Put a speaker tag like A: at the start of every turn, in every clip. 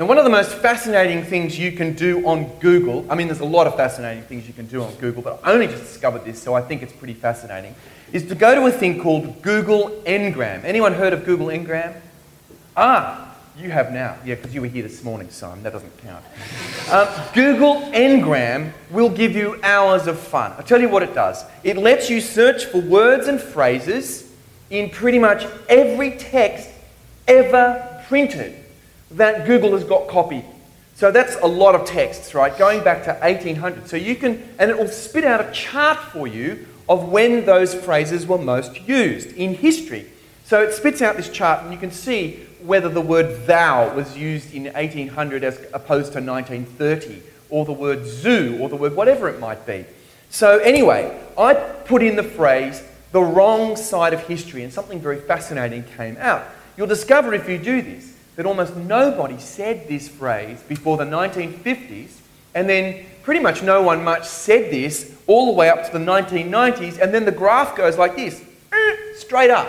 A: Now, one of the most fascinating things you can do on Google, I mean, there's a lot of fascinating things you can do on Google, but I only just discovered this, so I think it's pretty fascinating, is to go to a thing called Google Ngram. Anyone heard of Google Ngram? Ah, you have now. Yeah, because you were here this morning, Simon. That doesn't count. Um, Google Ngram will give you hours of fun. I'll tell you what it does. It lets you search for words and phrases in pretty much every text ever printed that Google has got copied. So that's a lot of texts, right? Going back to 1800. So you can, and it will spit out a chart for you of when those phrases were most used in history. So it spits out this chart, and you can see whether the word thou was used in 1800 as opposed to 1930, or the word zoo, or the word whatever it might be. So, anyway, I put in the phrase the wrong side of history, and something very fascinating came out. You'll discover if you do this that almost nobody said this phrase before the 1950s, and then pretty much no one much said this all the way up to the 1990s, and then the graph goes like this eh, straight up.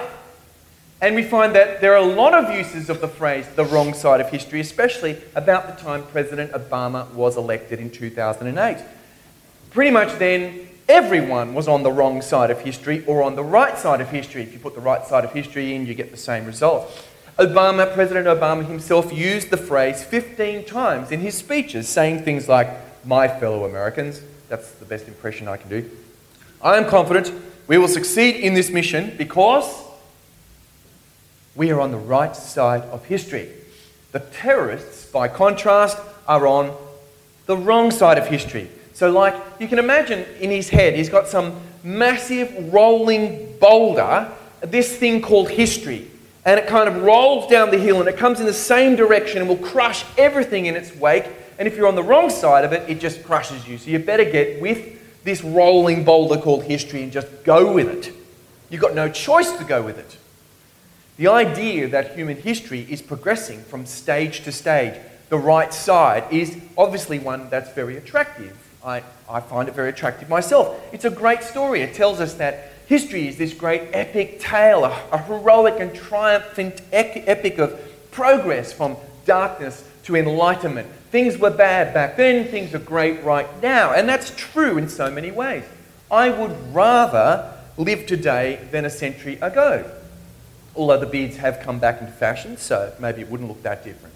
A: And we find that there are a lot of uses of the phrase the wrong side of history, especially about the time President Obama was elected in 2008. Pretty much then, everyone was on the wrong side of history or on the right side of history. If you put the right side of history in, you get the same result. Obama, President Obama himself, used the phrase 15 times in his speeches, saying things like, My fellow Americans, that's the best impression I can do. I am confident we will succeed in this mission because we are on the right side of history. The terrorists, by contrast, are on the wrong side of history. So, like, you can imagine in his head, he's got some massive rolling boulder, this thing called history. And it kind of rolls down the hill and it comes in the same direction and will crush everything in its wake. And if you're on the wrong side of it, it just crushes you. So, you better get with this rolling boulder called history and just go with it. You've got no choice to go with it. The idea that human history is progressing from stage to stage, the right side, is obviously one that's very attractive. I, I find it very attractive myself. It's a great story. It tells us that history is this great epic tale, a, heroic and triumphant epic of progress from darkness to enlightenment. Things were bad back then, things are great right now. And that's true in so many ways. I would rather live today than a century ago although the beards have come back into fashion, so maybe it wouldn't look that different.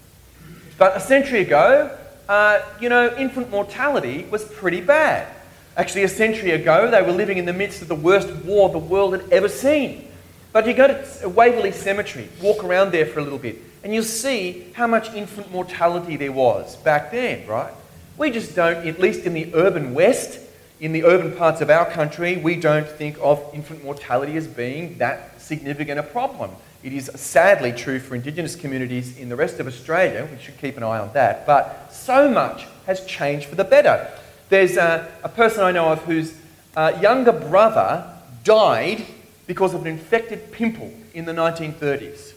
A: But a century ago, uh, you know, infant mortality was pretty bad. Actually, a century ago, they were living in the midst of the worst war the world had ever seen. But you go to uh, Waverley Cemetery, walk around there for a little bit, and you'll see how much infant mortality there was back then, right? We just don't, at least in the urban West, in the urban parts of our country, we don't think of infant mortality as being that significant a problem. It is sadly true for Indigenous communities in the rest of Australia. We should keep an eye on that. But so much has changed for the better. There's a, a person I know of whose uh, younger brother died because of an infected pimple in the 1930s.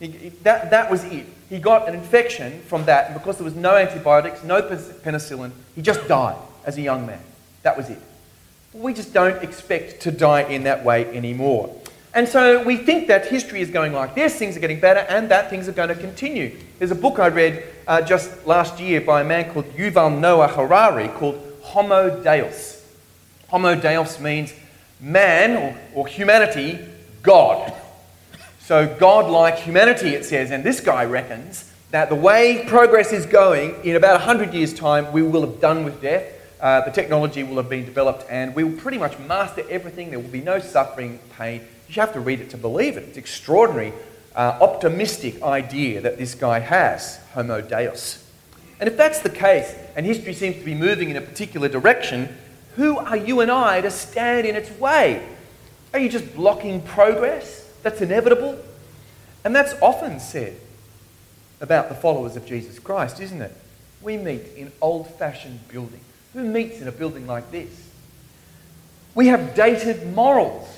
A: He, that, that was it. He got an infection from that, and because there was no antibiotics, no penicillin, he just died as a young man. That was it. We just don't expect to die in that way anymore. And so we think that history is going like this, things are getting better, and that things are going to continue. There's a book I read uh, just last year by a man called Yuval Noah Harari called Homo Deus. Homo Deus means man or, or humanity, God. So, God like humanity, it says, and this guy reckons that the way progress is going, in about 100 years' time, we will have done with death. Uh, the technology will have been developed, and we will pretty much master everything. There will be no suffering, pain, you have to read it to believe it. It's extraordinary, uh, optimistic idea that this guy has, Homo Deus. And if that's the case, and history seems to be moving in a particular direction, who are you and I to stand in its way? Are you just blocking progress? That's inevitable. And that's often said about the followers of Jesus Christ, isn't it? We meet in old fashioned buildings. Who meets in a building like this? We have dated morals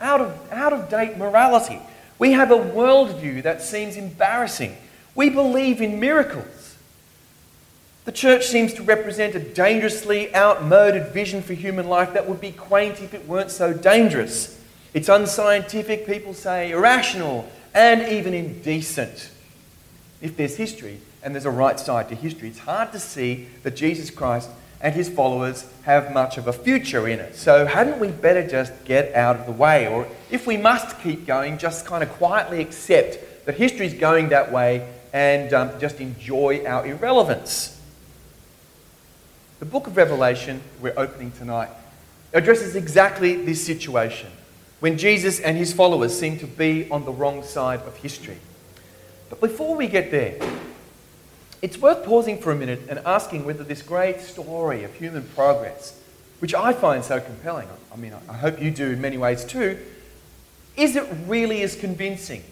A: out of, out of date morality. We have a worldview that seems embarrassing. We believe in miracles. The church seems to represent a dangerously outmoded vision for human life that would be quaint if it weren't so dangerous. It's unscientific, people say irrational, and even indecent. if there's history and there's a right side to history, it's hard to see that Jesus Christ and his followers have much of a future in it. So, hadn't we better just get out of the way? Or if we must keep going, just kind of quietly accept that history's going that way and um, just enjoy our irrelevance? The book of Revelation we're opening tonight addresses exactly this situation when Jesus and his followers seem to be on the wrong side of history. But before we get there, it's worth pausing for a minute and asking whether this great story of human progress, which I find so compelling, I mean, I hope you do in many ways too, is it really as convincing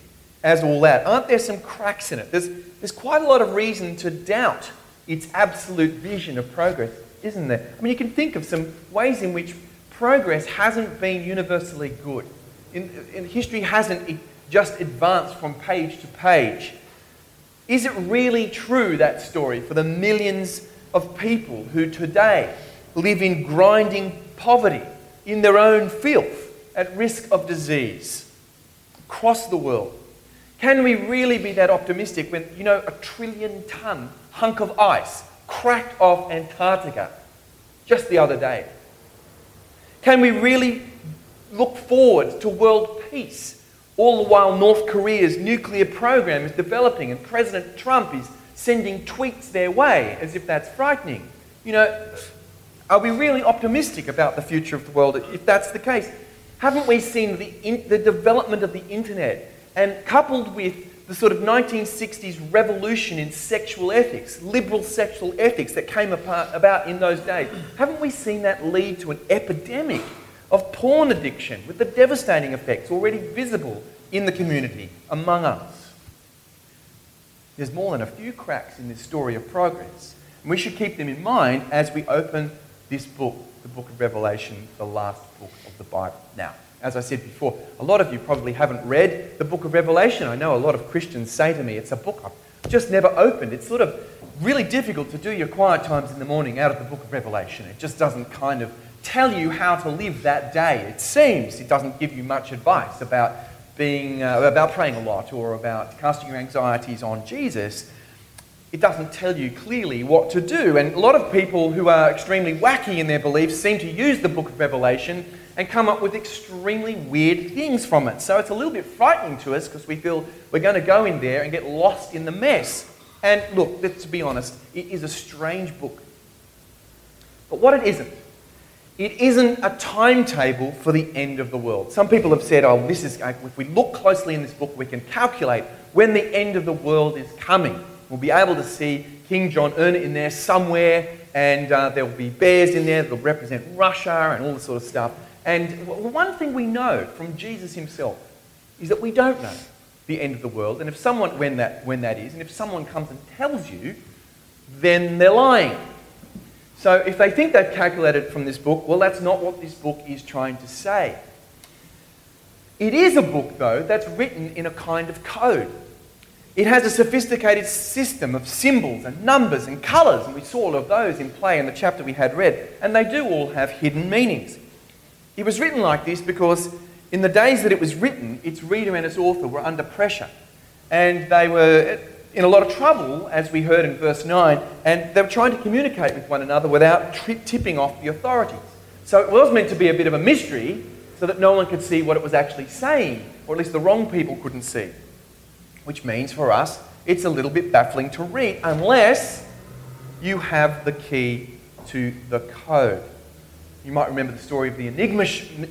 A: as all that? Aren't there some cracks in it? There's, there's quite a lot of reason to doubt its absolute vision of progress, isn't there? I mean, you can think of some ways in which progress hasn't been universally good. In, in history hasn't just advanced from page to page. Is it really true, that story, for the millions of people who today live in grinding poverty, in their own filth, at risk of disease across the world? Can we really be that optimistic when, you know, a trillion ton hunk of ice cracked off Antarctica just the other day? Can we really look forward to world peace all the while, North Korea's nuclear program is developing, and President Trump is sending tweets their way as if that's frightening. You know, are we really optimistic about the future of the world if that's the case? Haven't we seen the, in, the development of the internet and coupled with the sort of 1960s revolution in sexual ethics, liberal sexual ethics that came about in those days? Haven't we seen that lead to an epidemic of porn addiction with the devastating effects already visible in the community among us. There's more than a few cracks in this story of progress, and we should keep them in mind as we open this book, the book of Revelation, the last book of the Bible. Now, as I said before, a lot of you probably haven't read the book of Revelation. I know a lot of Christians say to me, it's a book I've just never opened. It's sort of really difficult to do your quiet times in the morning out of the book of Revelation. It just doesn't kind of tell you how to live that day. It seems it doesn't give you much advice about being uh, about praying a lot or about casting your anxieties on Jesus. It doesn't tell you clearly what to do. And a lot of people who are extremely wacky in their beliefs seem to use the book of Revelation and come up with extremely weird things from it. So it's a little bit frightening to us because we feel we're going to go in there and get lost in the mess. And look, let's be honest, it is a strange book. But what it isn't it isn't a timetable for the end of the world. Some people have said, oh, this is, if we look closely in this book, we can calculate when the end of the world is coming. We'll be able to see King John Ernest in there somewhere, and uh, there will be bears in there that will represent Russia and all this sort of stuff. And one thing we know from Jesus himself is that we don't know the end of the world. And if someone, when that, when that is, and if someone comes and tells you, then they're lying. So if they think they've calculated from this book, well, that's not what this book is trying to say. It is a book, though, that's written in a kind of code. It has a sophisticated system of symbols and numbers and colours, and we saw all of those in play in the chapter we had read, and they do all have hidden meanings. It was written like this because in the days that it was written, its reader and its author were under pressure, and they were in a lot of trouble, as we heard in verse 9, and they were trying to communicate with one another without tri- tipping off the authorities. So it was meant to be a bit of a mystery so that no one could see what it was actually saying, or at least the wrong people couldn't see. Which means for us, it's a little bit baffling to read unless you have the key to the code. You might remember the story of the Enigma,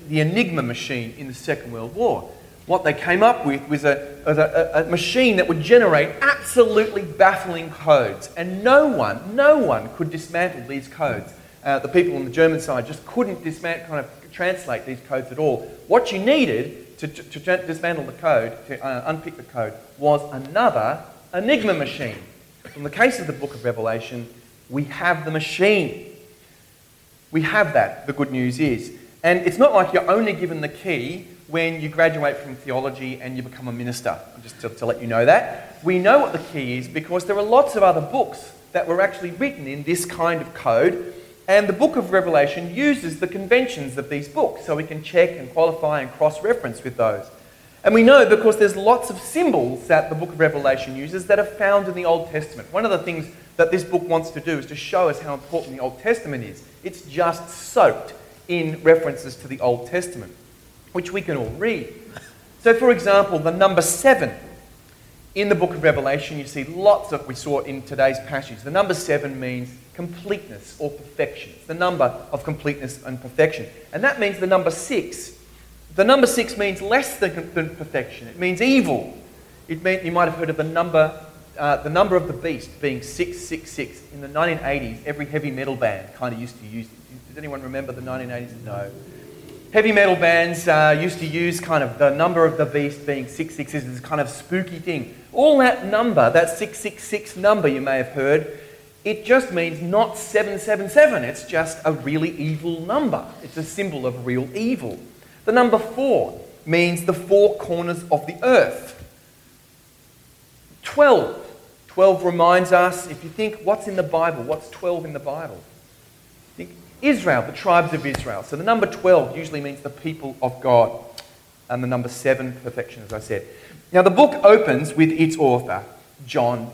A: the Enigma machine in the Second World War. What they came up with was a, a, a, machine that would generate absolutely baffling codes. And no one, no one could dismantle these codes. Uh, the people on the German side just couldn't dismantle, kind of translate these codes at all. What you needed to, to, to dismantle the code, to uh, unpick the code, was another Enigma machine. In the case of the book of Revelation, we have the machine. We have that, the good news is. And it's not like you're only given the key when you graduate from theology and you become a minister, just to, to let you know that. We know what the key is because there are lots of other books that were actually written in this kind of code, and the book of Revelation uses the conventions of these books so we can check and qualify and cross reference with those. And we know because there's lots of symbols that the book of Revelation uses that are found in the Old Testament. One of the things that this book wants to do is to show us how important the Old Testament is. It's just soaked in references to the Old Testament, which we can all read. So, for example, the number seven in the book of Revelation, you see lots of, we saw in today's passage, the number seven means completeness or perfection. It's the number of completeness and perfection. And that means the number six the number six means less than, than perfection. It means evil. It mean, you might have heard of the number, uh, the number of the beast being 666. In the 1980s, every heavy metal band kind of used to use it. Does anyone remember the 1980s? No. Heavy metal bands uh, used to use kind of the number of the beast being 666 as kind of spooky thing. All that number, that 666 number you may have heard, it just means not 777. It's just a really evil number. It's a symbol of real evil. The number four means the four corners of the earth. 12. 12 reminds us, if you think what's in the Bible, what's 12 in the Bible? Israel, the tribes of Israel. So the number 12 usually means the people of God. And the number 7, perfection, as I said. Now the book opens with its author, John,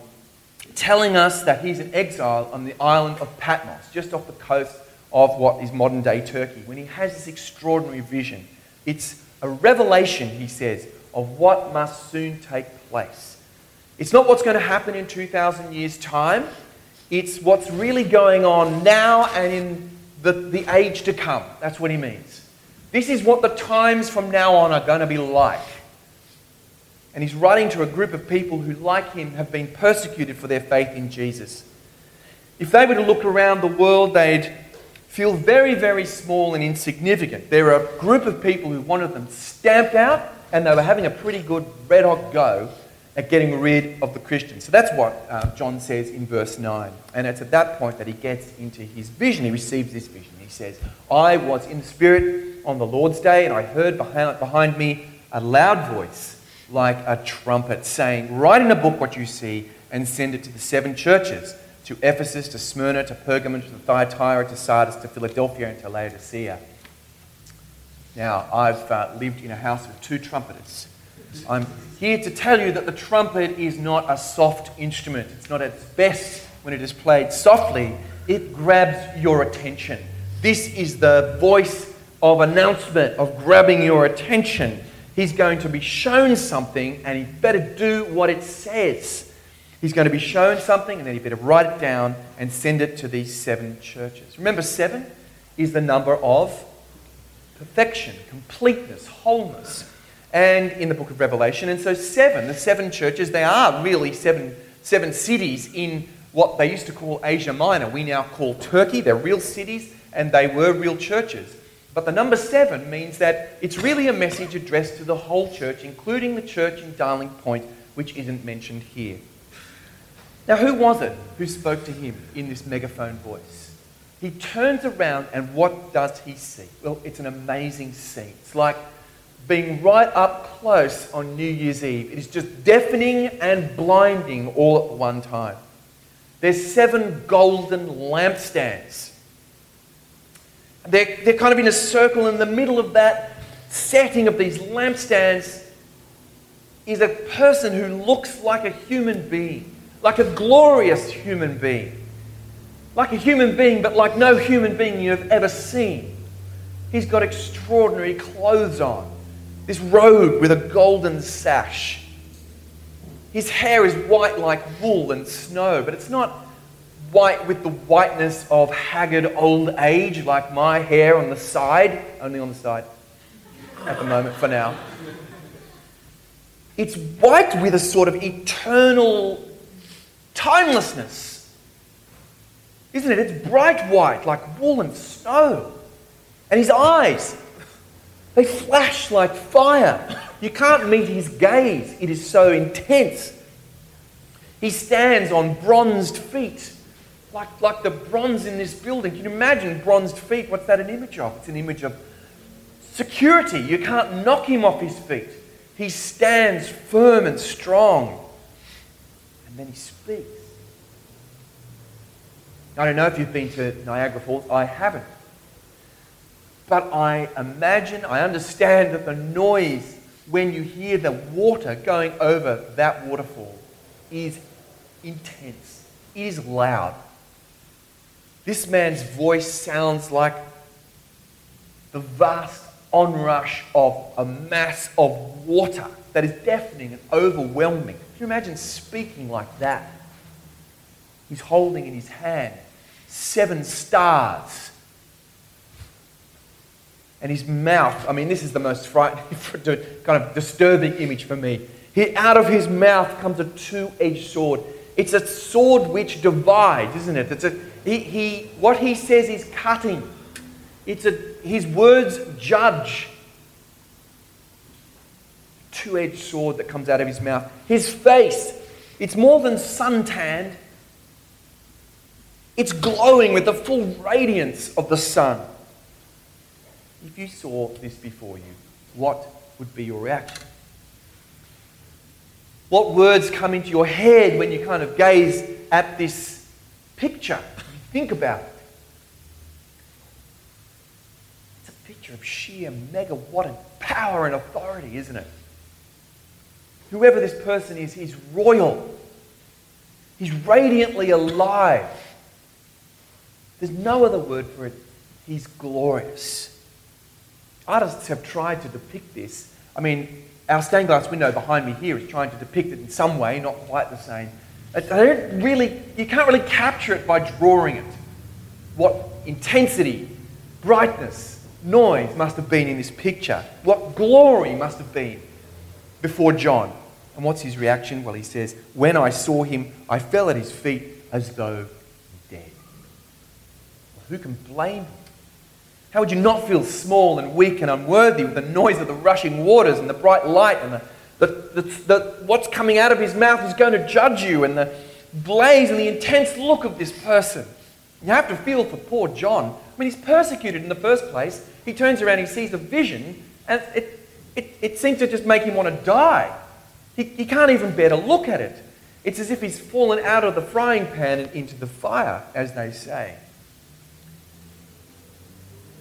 A: telling us that he's in exile on the island of Patmos, just off the coast of what is modern day Turkey, when he has this extraordinary vision it's a revelation, he says, of what must soon take place. It's not what's going to happen in 2,000 years' time, it's what's really going on now and in the, the age to come. That's what he means. This is what the times from now on are going to be like. And he's writing to a group of people who, like him, have been persecuted for their faith in Jesus. If they were to look around the world, they'd feel very, very small and insignificant. There are a group of people who wanted them stamped out, and they were having a pretty good red hot go at getting rid of the Christians. So that's what uh, John says in verse 9. And it's at that point that he gets into his vision. He receives this vision. He says, I was in the Spirit on the Lord's day, and I heard behind, behind me a loud voice like a trumpet saying, Write in a book what you see and send it to the seven churches to Ephesus, to Smyrna, to Pergamum, to Thyatira, to Sardis, to Philadelphia, and to Laodicea. Now, I've uh, lived in a house with two trumpeters. I'm here to tell you that the trumpet is not a soft instrument. It's not at its best when it is played softly. It grabs your attention. This is the voice of announcement, of grabbing your attention. He's going to be shown something, and he better do what it says. He's going to be shown something, and then he better write it down and send it to these seven churches. Remember, seven is the number of perfection, completeness, wholeness. And in the book of Revelation, and so seven, the seven churches, they are really seven, seven cities in what they used to call Asia Minor. We now call Turkey. They're real cities, and they were real churches. But the number seven means that it's really a message addressed to the whole church, including the church in Darling Point, which isn't mentioned here. Now, who was it who spoke to him in this megaphone voice? He turns around and what does he see? Well, it's an amazing scene. It's like being right up close on New Year's Eve. It is just deafening and blinding all at one time. There's seven golden lampstands. They're, they're kind of in a circle. In the middle of that setting of these lampstands is a person who looks like a human being like a glorious human being. Like a human being, but like no human being you've ever seen. He's got extraordinary clothes on. This robe with a golden sash. His hair is white like wool and snow, but it's not white with the whiteness of haggard old age like my hair on the side, only on the side at the moment for now. It's white with a sort of eternal Timelessness. Isn't it? It's bright white, like wool and snow. And his eyes, they flash like fire. You can't meet his gaze, it is so intense. He stands on bronzed feet, like, like the bronze in this building. Can you imagine bronzed feet? What's that an image of? It's an image of security. You can't knock him off his feet. He stands firm and strong. And then he speaks. I don't know if you've been to Niagara Falls. I haven't. But I imagine, I understand that the noise when you hear the water going over that waterfall is intense. It is loud. This man's voice sounds like the vast onrush of a mass of water that is deafening and overwhelming. Can you imagine speaking like that? He's holding in his hand seven stars. And his mouth, I mean, this is the most frightening, kind of disturbing image for me. He, out of his mouth comes a two edged sword. It's a sword which divides, isn't it? It's a, he, he, what he says is cutting. It's a, his words judge. Two edged sword that comes out of his mouth. His face, it's more than suntanned, it's glowing with the full radiance of the sun. If you saw this before you, what would be your reaction? What words come into your head when you kind of gaze at this picture? Think about it. It's a picture of sheer megawatted power and authority, isn't it? Whoever this person is, he's royal. He's radiantly alive. There's no other word for it. He's glorious. Artists have tried to depict this. I mean, our stained glass window behind me here is trying to depict it in some way, not quite the same. I don't really, you can't really capture it by drawing it. What intensity, brightness, noise must have been in this picture. What glory must have been before John. And what's his reaction? Well, he says, When I saw him, I fell at his feet as though dead. who can blame him? How would you not feel small and weak and unworthy with the noise of the rushing waters and the bright light and the, the, the, the, what's coming out of his mouth is going to judge you and the blaze and the intense look of this person? You have to feel for poor John. I mean, he's persecuted in the first place. He turns around, he sees a vision, and it, it, it seems to just make him want to die. He, he can't even bear to look at it. It's as if he's fallen out of the frying pan and into the fire, as they say.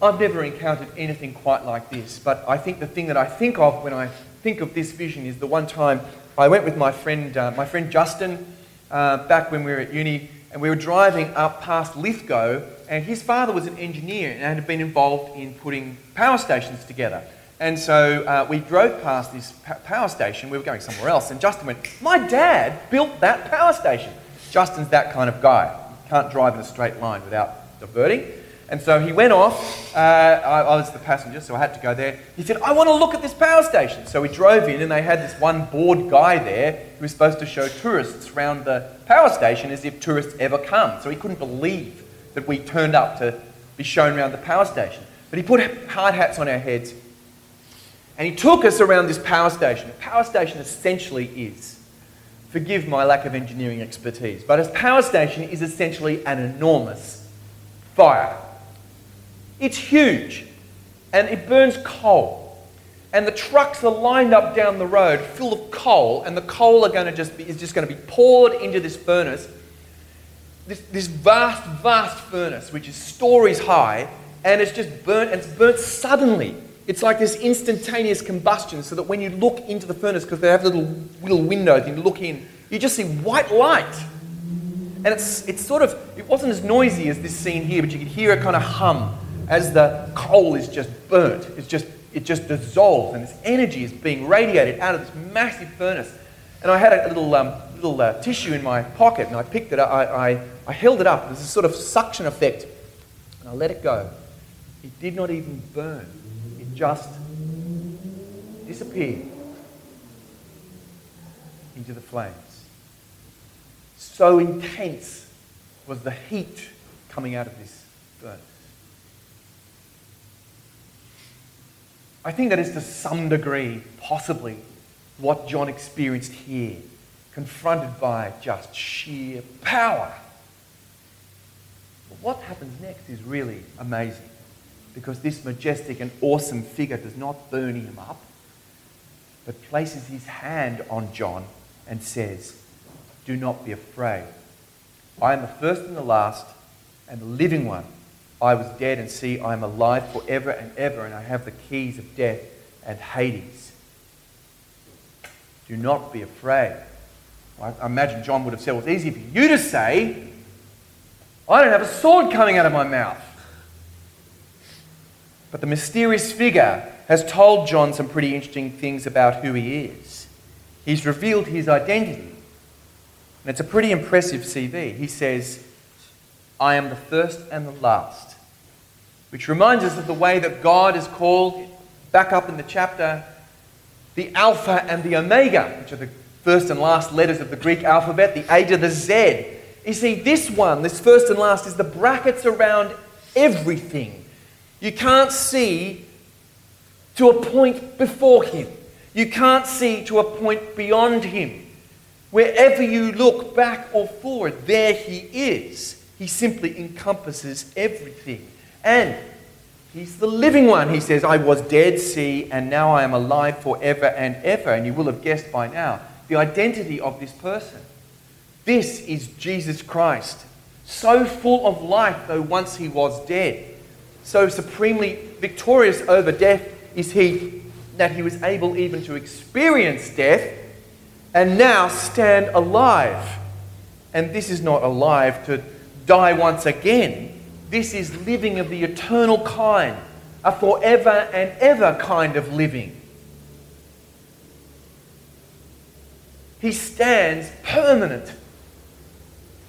A: I've never encountered anything quite like this, but I think the thing that I think of when I think of this vision is the one time I went with my friend, uh, my friend Justin, uh, back when we were at uni, and we were driving up past Lithgow, and his father was an engineer and had been involved in putting power stations together. And so uh, we drove past this power station. We were going somewhere else, and Justin went, "My dad built that power station." Justin's that kind of guy. Can't drive in a straight line without diverting. And so he went off. Uh, I, I, was the passenger, so I had to go there. He said, I want to look at this power station. So we drove in, and they had this one bored guy there who was supposed to show tourists around the power station as if tourists ever come. So he couldn't believe that we turned up to be shown around the power station. But he put hard hats on our heads, and he took us around this power station. A power station essentially is, forgive my lack of engineering expertise, but a power station is essentially an enormous fire it's huge and it burns coal. And the trucks are lined up down the road full of coal, and the coal are going to just be, is just going to be poured into this furnace, this, this vast, vast furnace, which is stories high, and it's just burnt, and it's burnt suddenly. It's like this instantaneous combustion, so that when you look into the furnace, because they have little, little windows, and you look in, you just see white light. And it's, it's sort of, it wasn't as noisy as this scene here, but you could hear a kind of hum as the coal is just burnt, it's just, it just dissolves and this energy is being radiated out of this massive furnace. And I had a little, um, little uh, tissue in my pocket and I picked it up, I, I, I held it up. There's a sort of suction effect. And I let it go. It did not even burn, it just disappeared into the flames. So intense was the heat coming out of this furnace. I think that is to some degree, possibly, what John experienced here, confronted by just sheer power. But what happens next is really amazing because this majestic and awesome figure does not burn him up, but places his hand on John and says, Do not be afraid. I am the first and the last and the living one. I was dead, and see, I am alive forever and ever, and I have the keys of death and Hades. Do not be afraid. I imagine John would have said, Well, it's easy for you to say, I don't have a sword coming out of my mouth. But the mysterious figure has told John some pretty interesting things about who he is. He's revealed his identity. And it's a pretty impressive CV. He says, I am the first and the last. Which reminds us of the way that God is called, back up in the chapter, the Alpha and the Omega, which are the first and last letters of the Greek alphabet, the A to the Z. You see, this one, this first and last, is the brackets around everything. You can't see to a point before him. You can't see to a point beyond him. Wherever you look back or forward, there he is. He simply encompasses everything. And he's the living one. He says, I was dead, see, and now I am alive forever and ever. And you will have guessed by now the identity of this person. This is Jesus Christ. So full of life, though once he was dead. So supremely victorious over death is he that he was able even to experience death and now stand alive. And this is not alive to die once again. This is living of the eternal kind, a forever and ever kind of living. He stands permanent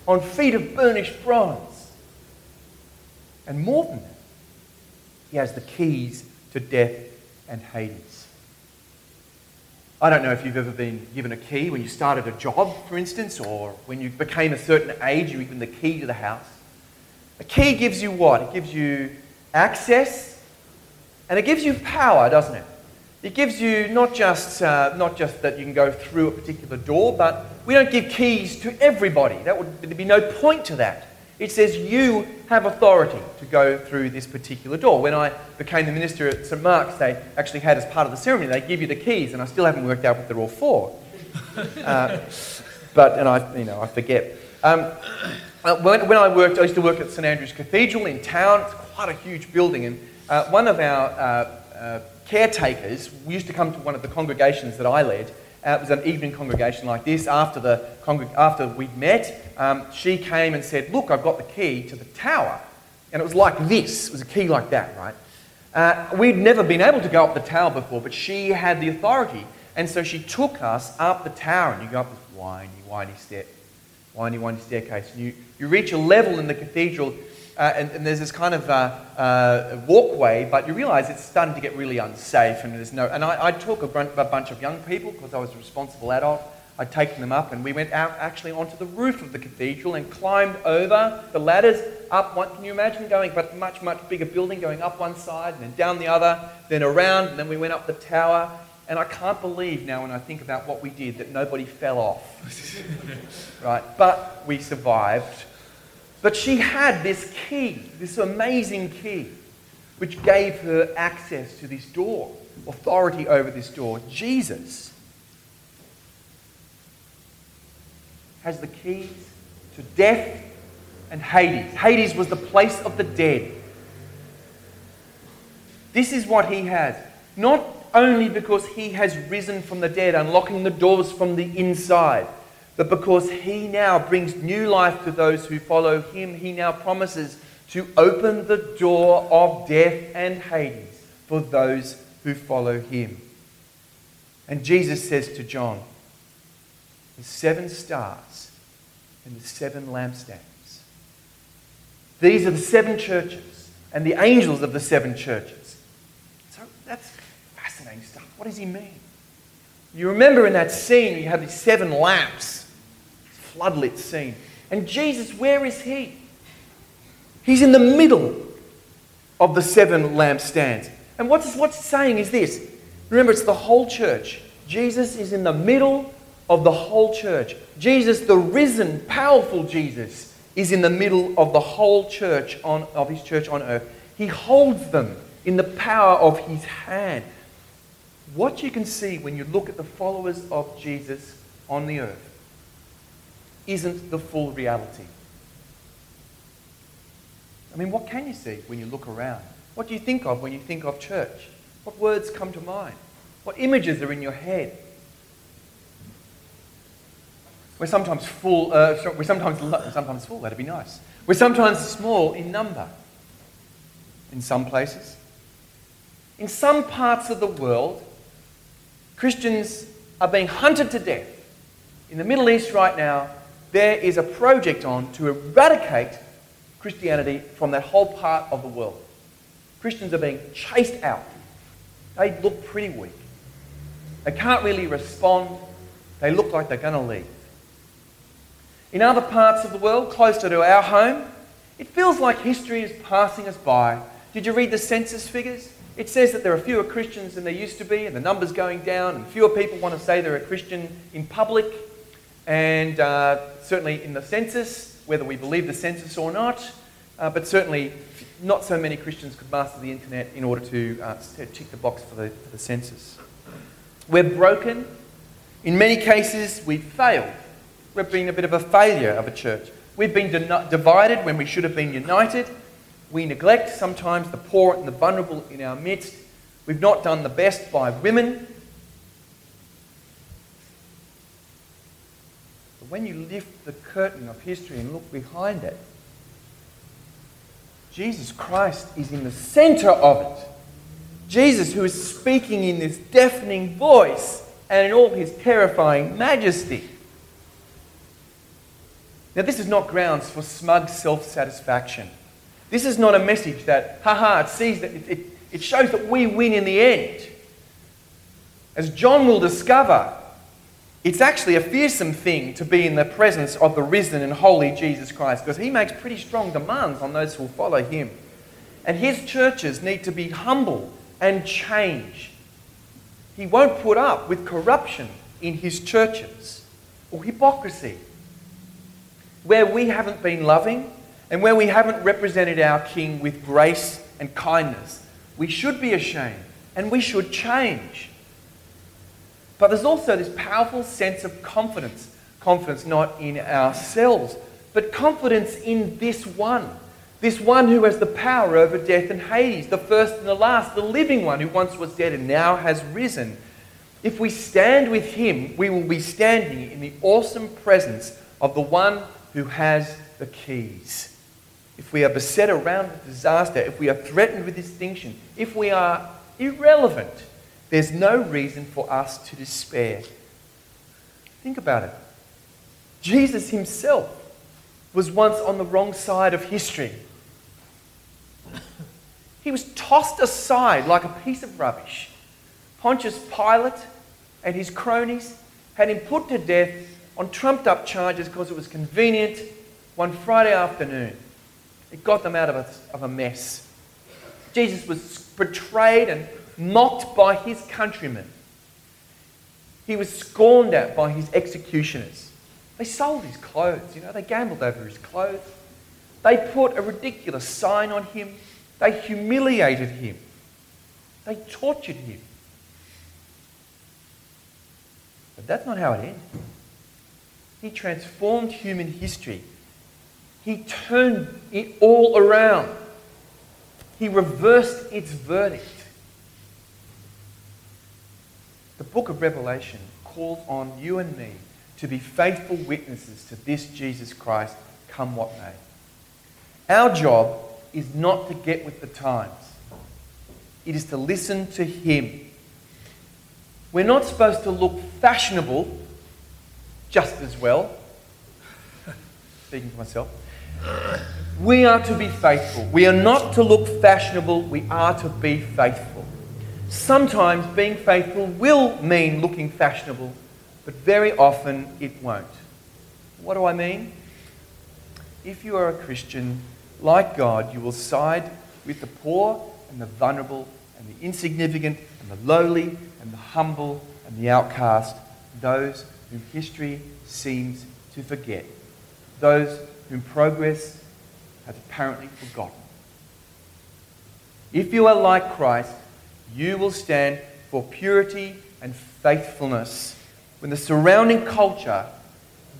A: on feet of burnished bronze. And more than that, he has the keys to death and Hades. I don't know if you've ever been given a key when you started a job, for instance, or when you became a certain age, you were given the key to the house. A key gives you what? It gives you access and it gives you power, doesn't it? It gives you not just, uh, not just that you can go through a particular door, but we don't give keys to everybody. That would, there'd be no point to that. It says you have authority to go through this particular door. When I became the minister at St. Mark's, they actually had as part of the ceremony, they give you the keys, and I still haven't worked out what they're all for. Uh, but, and I, you know, I forget. Um, uh, when, when, I worked, I used to work at St. Andrew's Cathedral in town. It's quite a huge building, and uh, one of our uh, uh, caretakers used to come to one of the congregations that I led, uh, it was an evening congregation like this. After, the congreg- after we'd met, um, she came and said, Look, I've got the key to the tower. And it was like this. It was a key like that, right? Uh, we'd never been able to go up the tower before, but she had the authority. And so she took us up the tower, and you go up this windy, windy step, windy, windy staircase. And you, you reach a level in the cathedral uh, and, and, there's this kind of uh, uh, walkway, but you realize it's starting to get really unsafe, and there's no. And I, I took a, a bunch of young people because I was a responsible adult. I'd taken them up, and we went out actually onto the roof of the cathedral and climbed over the ladders up one. Can you imagine going, but much much bigger building, going up one side and then down the other, then around, and then we went up the tower. And I can't believe now when I think about what we did that nobody fell off. right? But we survived but she had this key, this amazing key, which gave her access to this door, authority over this door. Jesus has the keys to death and Hades. Hades was the place of the dead. This is what he has. Not only because he has risen from the dead, unlocking the doors from the inside but because he now brings new life to those who follow him, he now promises to open the door of death and Hades for those who follow him. And Jesus says to John, the seven stars and the seven lampstands. These are the seven churches and the angels of the seven churches. So that's fascinating stuff. What does he mean? You remember in that scene, you have these seven lamps floodlit scene. And Jesus, where is he? He's in the middle of the seven lampstands. And what's, what's saying is this remember, it's the whole church. Jesus is in the middle of the whole church. Jesus, the risen, powerful Jesus, is in the middle of the whole church on, of his church on earth. He holds them in the power of his hand. What you can see when you look at the followers of Jesus on the earth isn't the full reality. I mean, what can you see when you look around? What do you think of when you think of church? What words come to mind? What images are in your head? We're sometimes full, uh, we're sometimes, sometimes full, that'd be nice. We're sometimes small in number in some places. In some parts of the world, Christians are being hunted to death. In the Middle East right now, there is a project on to eradicate Christianity from that whole part of the world. Christians are being chased out. They look pretty weak. They can't really respond. They look like they're going to leave. In other parts of the world, closer to our home, it feels like history is passing us by. Did you read the census figures? It says that there are fewer Christians than there used to be, and the numbers going down, and fewer people want to say they're a Christian in public. And uh, certainly in the census, whether we believe the census or not, uh, but certainly not so many Christians could master the internet in order to uh, tick the box for the, for the census. We're broken. In many cases, we've failed. We've been a bit of a failure of a church. We've been divided when we should have been united. We neglect sometimes the poor and the vulnerable in our midst. We've not done the best by women. When you lift the curtain of history and look behind it, Jesus Christ is in the center of it. Jesus, who is speaking in this deafening voice and in all his terrifying majesty. Now, this is not grounds for smug self satisfaction. This is not a message that, haha, it sees that it, it, it shows that we win in the end. As John will discover, it's actually a fearsome thing to be in the presence of the risen and holy Jesus Christ because he makes pretty strong demands on those who follow him. And his churches need to be humble and change. He won't put up with corruption in his churches or hypocrisy. Where we haven't been loving, and where we haven't represented our King with grace and kindness, we should be ashamed and we should change. But there's also this powerful sense of confidence confidence not in ourselves, but confidence in this one. This one who has the power over death and Hades, the first and the last, the living one who once was dead and now has risen. If we stand with him, we will be standing in the awesome presence of the one who has the keys if we are beset around with disaster, if we are threatened with extinction, if we are irrelevant, there's no reason for us to despair. Think about it. Jesus himself was once on the wrong side of history. He was tossed aside like a piece of rubbish. Pontius Pilate and his cronies had him put to death on trumped up charges because it was convenient one Friday afternoon. It got them out of a, of a mess. Jesus was betrayed and mocked by his countrymen. He was scorned at by his executioners. They sold his clothes, you know, they gambled over his clothes. They put a ridiculous sign on him. They humiliated him. They tortured him. But that's not how it ended. He transformed human history he turned it all around. He reversed its verdict. The book of Revelation calls on you and me to be faithful witnesses to this Jesus Christ, come what may. Our job is not to get with the times, it is to listen to Him. We're not supposed to look fashionable just as well. Speaking for myself. We are to be faithful. We are not to look fashionable, we are to be faithful. Sometimes being faithful will mean looking fashionable, but very often it won't. What do I mean? If you are a Christian, like God, you will side with the poor and the vulnerable and the insignificant and the lowly and the humble and the outcast, those whom history seems to forget, those whom progress has apparently forgotten. If you are like Christ, you will stand for purity and faithfulness when the surrounding culture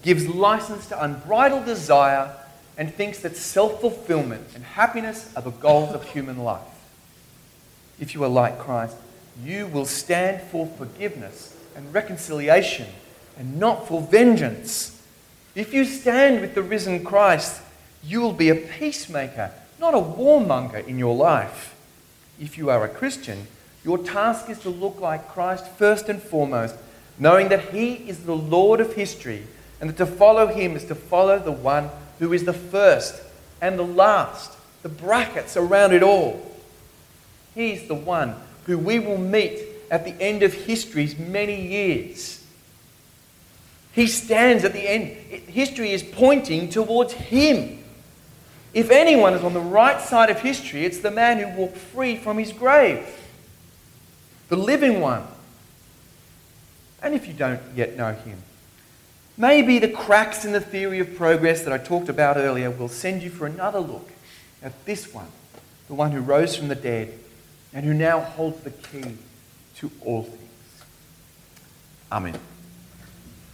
A: gives license to unbridled desire and thinks that self fulfillment and happiness are the goals of human life. If you are like Christ, you will stand for forgiveness and reconciliation and not for vengeance If you stand with the risen Christ, you will be a peacemaker, not a warmonger in your life. If you are a Christian, your task is to look like Christ first and foremost, knowing that He is the Lord of history, and that to follow Him is to follow the one who is the first and the last, the brackets around it all. He's the one who we will meet at the end of history's many years. He stands at the end. History is pointing towards Him. If anyone is on the right side of history, it's the man who walked free from his grave, the living one. And if you don't yet know Him, maybe the cracks in the theory of progress that I talked about earlier will send you for another look at this one, the one who rose from the dead and who now holds the key to all things. Amen.